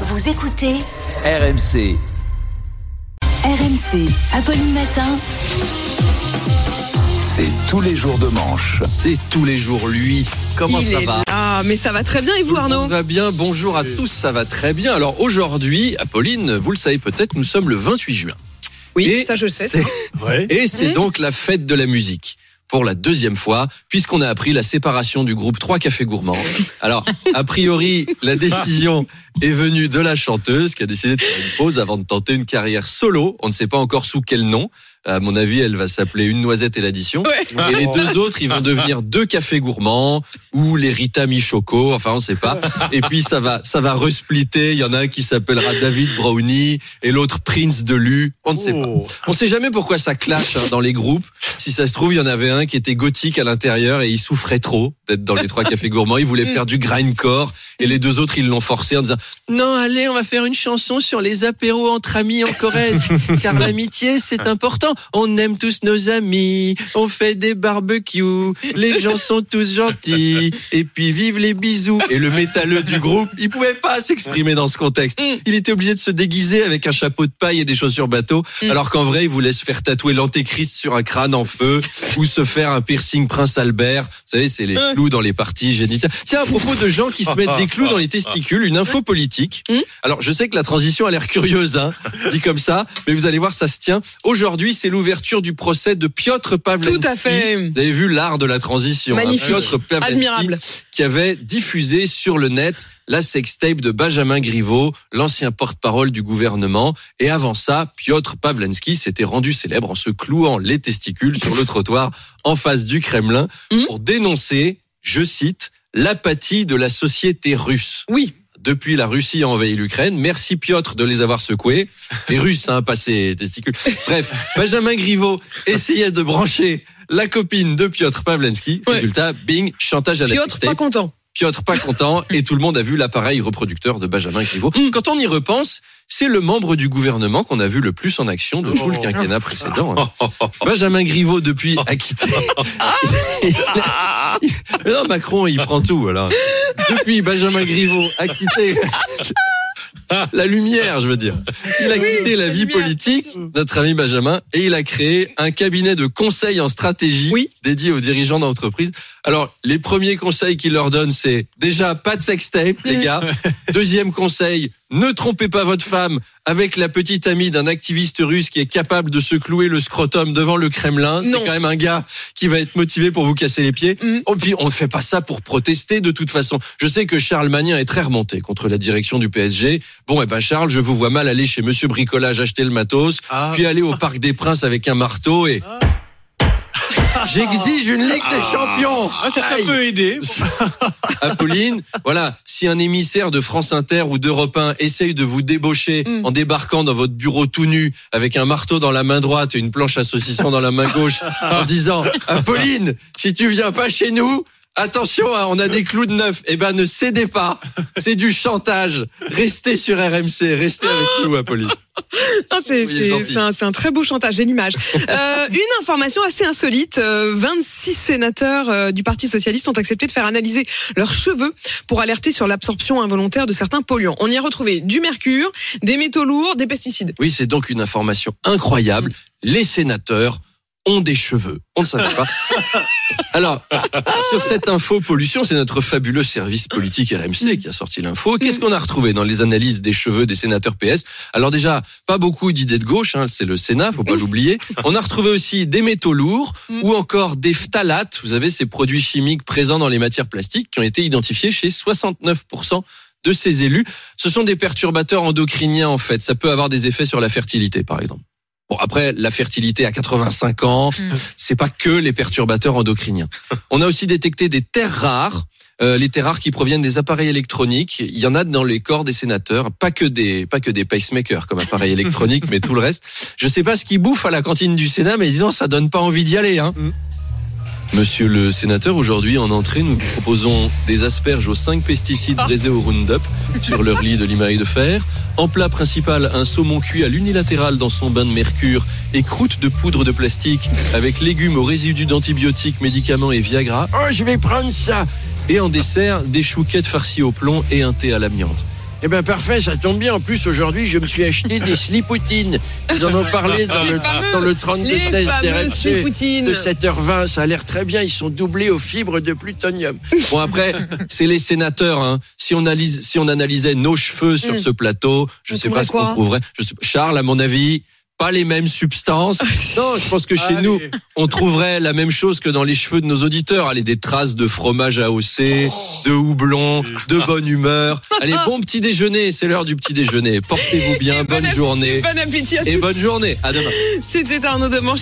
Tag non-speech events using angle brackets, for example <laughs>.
Vous écoutez RMC. RMC. Apolline Matin. C'est tous les jours de manche. C'est tous les jours lui. Comment Il ça va là. mais ça va très bien et vous Tout Arnaud monde va bien. Bonjour à tous, ça va très bien. Alors aujourd'hui, Apolline, vous le savez peut-être, nous sommes le 28 juin. Oui, Et ça je sais. c'est- <laughs> Et c'est donc la fête de la musique. Pour la deuxième fois, puisqu'on a appris la séparation du groupe Trois Cafés Gourmands. Alors, a priori, la décision est venue de la chanteuse qui a décidé de faire une pause avant de tenter une carrière solo. On ne sait pas encore sous quel nom. À mon avis, elle va s'appeler Une Noisette et l'addition. Ouais. Et les deux autres, ils vont devenir deux cafés gourmands ou les Rita Michoco, enfin on sait pas. Et puis ça va, ça va resplitter. Il y en a un qui s'appellera David Brownie et l'autre Prince de Lu. On ne sait pas. On sait jamais pourquoi ça clash hein, dans les groupes. Si ça se trouve, il y en avait un qui était gothique à l'intérieur et il souffrait trop d'être dans les trois cafés gourmands. Il voulait faire du grindcore et les deux autres ils l'ont forcé en disant non allez on va faire une chanson sur les apéros entre amis en Corrèze car l'amitié c'est important. On aime tous nos amis, on fait des barbecues, les <laughs> gens sont tous gentils et puis vive les bisous. Et le métalleux du groupe, il pouvait pas s'exprimer dans ce contexte. Mm. Il était obligé de se déguiser avec un chapeau de paille et des chaussures bateau, Mm. alors qu'en vrai, il voulait se faire tatouer l'antéchrist sur un crâne en feu <laughs> ou se faire un piercing Prince Albert. Vous savez, c'est les clous dans les parties génitales. Tiens, à propos de gens qui se mettent des clous dans les testicules, une info politique. Mm. Alors, je sais que la transition a l'air curieuse, hein, dit comme ça, mais vous allez voir, ça se tient. Aujourd'hui, c'est l'ouverture du procès de Piotr Pavlensky. Tout à fait. Vous avez vu l'art de la transition. hein. Magnifique. Piotr Pavlensky Admirable. qui avait diffusé sur le net la sextape de Benjamin Griveaux, l'ancien porte-parole du gouvernement. Et avant ça, Piotr Pavlensky s'était rendu célèbre en se clouant les testicules sur le trottoir en face du Kremlin Mhm. pour dénoncer, je cite, l'apathie de la société russe. Oui. Depuis la Russie a envahi l'Ukraine. Merci Piotr de les avoir secoués. Les Russes, hein, pas ses testicules. Bref, Benjamin Griveaux essayait de brancher la copine de Piotr Pavlensky. Ouais. Résultat, bing, chantage à la Piotr pas content. Piotr pas content et tout le monde a vu l'appareil reproducteur de Benjamin Griveaux. Mm. Quand on y repense, c'est le membre du gouvernement qu'on a vu le plus en action de tout le quinquennat précédent. hein. Benjamin Griveaux, depuis, a quitté. Mais <laughs> <laughs> non, Macron, il prend tout, alors. Depuis, Benjamin Griveaux a quitté <laughs> la lumière, je veux dire. Il a Oui, quitté la la vie lumière. politique, notre ami Benjamin, et il a créé un cabinet de conseil en stratégie Oui. dédié aux dirigeants d'entreprise. Alors, les premiers conseils qu'il leur donne, c'est déjà pas de sextape, les gars. <laughs> Deuxième conseil, ne trompez pas votre femme avec la petite amie d'un activiste russe qui est capable de se clouer le scrotum devant le Kremlin. C'est quand même un gars qui va être motivé pour vous casser les pieds. Mm. Oh, puis on ne fait pas ça pour protester de toute façon. Je sais que Charles Magnin est très remonté contre la direction du PSG. Bon, eh ben Charles, je vous vois mal aller chez Monsieur Bricolage acheter le matos, puis aller au Parc des Princes avec un marteau et... J'exige une Ligue des Champions Ah, ça, peut aider. <laughs> Apolline, voilà, si un émissaire de France Inter ou d'Europe 1 essaye de vous débaucher Mm. en débarquant dans votre bureau tout nu avec un marteau dans la main droite et une planche à saucisson dans la main gauche <laughs> en disant Apolline, si tu viens pas chez nous, attention, hein, on a des clous de neuf. Eh ben, ne cédez pas. C'est du chantage. Restez sur RMC, restez avec nous, Apolline. Ah, c'est Oui, un, un très beau chantage, j'ai l'image. Euh, une information assez insolite, euh, 26 sénateurs euh, du Parti Socialiste ont accepté de faire analyser leurs cheveux pour alerter sur l'absorption involontaire de certains polluants. On y a retrouvé du mercure, des métaux lourds, des pesticides. Oui, c'est donc une information incroyable. Les sénateurs ont des cheveux. On ne savait pas. <laughs> Alors, sur cette info pollution, c'est notre fabuleux service politique RMC qui a sorti l'info. Qu'est-ce qu'on a retrouvé dans les analyses des cheveux des sénateurs PS Alors déjà, pas beaucoup d'idées de gauche, hein, c'est le Sénat, faut pas l'oublier. <laughs> On a retrouvé aussi des métaux lourds ou encore des phtalates, vous savez, ces produits chimiques présents dans les matières plastiques qui ont été identifiés chez 69% de ces élus. Ce sont des perturbateurs endocriniens en fait. Ça peut avoir des effets sur la fertilité, par exemple. Bon, après, la fertilité à 85 ans, c'est pas que les perturbateurs endocriniens. <laughs> On a aussi détecté des terres rares, euh, les terres rares qui proviennent des appareils électroniques. Il y en a dans les corps des sénateurs, pas que des, pas que des pacemakers comme appareils <laughs> électroniques, mais tout le reste. Je sais pas ce qu'ils bouffent à la cantine du Sénat, mais disons, ça donne pas envie d'y aller, hein. Monsieur le sénateur, aujourd'hui en entrée, nous vous proposons des asperges aux 5 pesticides braisés au Roundup sur leur lit de limaille de fer. En plat principal, un saumon cuit à l'unilatéral dans son bain de mercure et croûte de poudre de plastique avec légumes aux résidus d'antibiotiques, médicaments et Viagra. Oh, je vais prendre ça Et en dessert, des chouquettes farcies au plomb et un thé à l'amiante. Eh bien parfait, ça tombe bien. En plus aujourd'hui, je me suis acheté des slipoutines. Ils en ont parlé dans le fameux- dans le 32 Les 16 fameux d'RMC slipoutines. de 7h20. Ça a l'air très bien. Ils sont doublés aux fibres de plutonium. Bon après, <laughs> c'est les sénateurs. Hein. Si on analyse, si on analysait nos cheveux sur Mm. ce plateau, je On sais pas ce qu'on trouverait. Je sais- Charles, à mon avis. Pas les mêmes substances. Non, je pense que chez Allez. nous, on trouverait la même chose que dans les cheveux de nos auditeurs. Allez, des traces de fromage AOC, de houblon, de bonne humeur. Allez, bon petit déjeuner, c'est l'heure du petit déjeuner. Portez-vous bien, Et bon bonne appétit, journée Bon appétit à et tous. bonne journée. À demain. C'était Arnaud Demanche.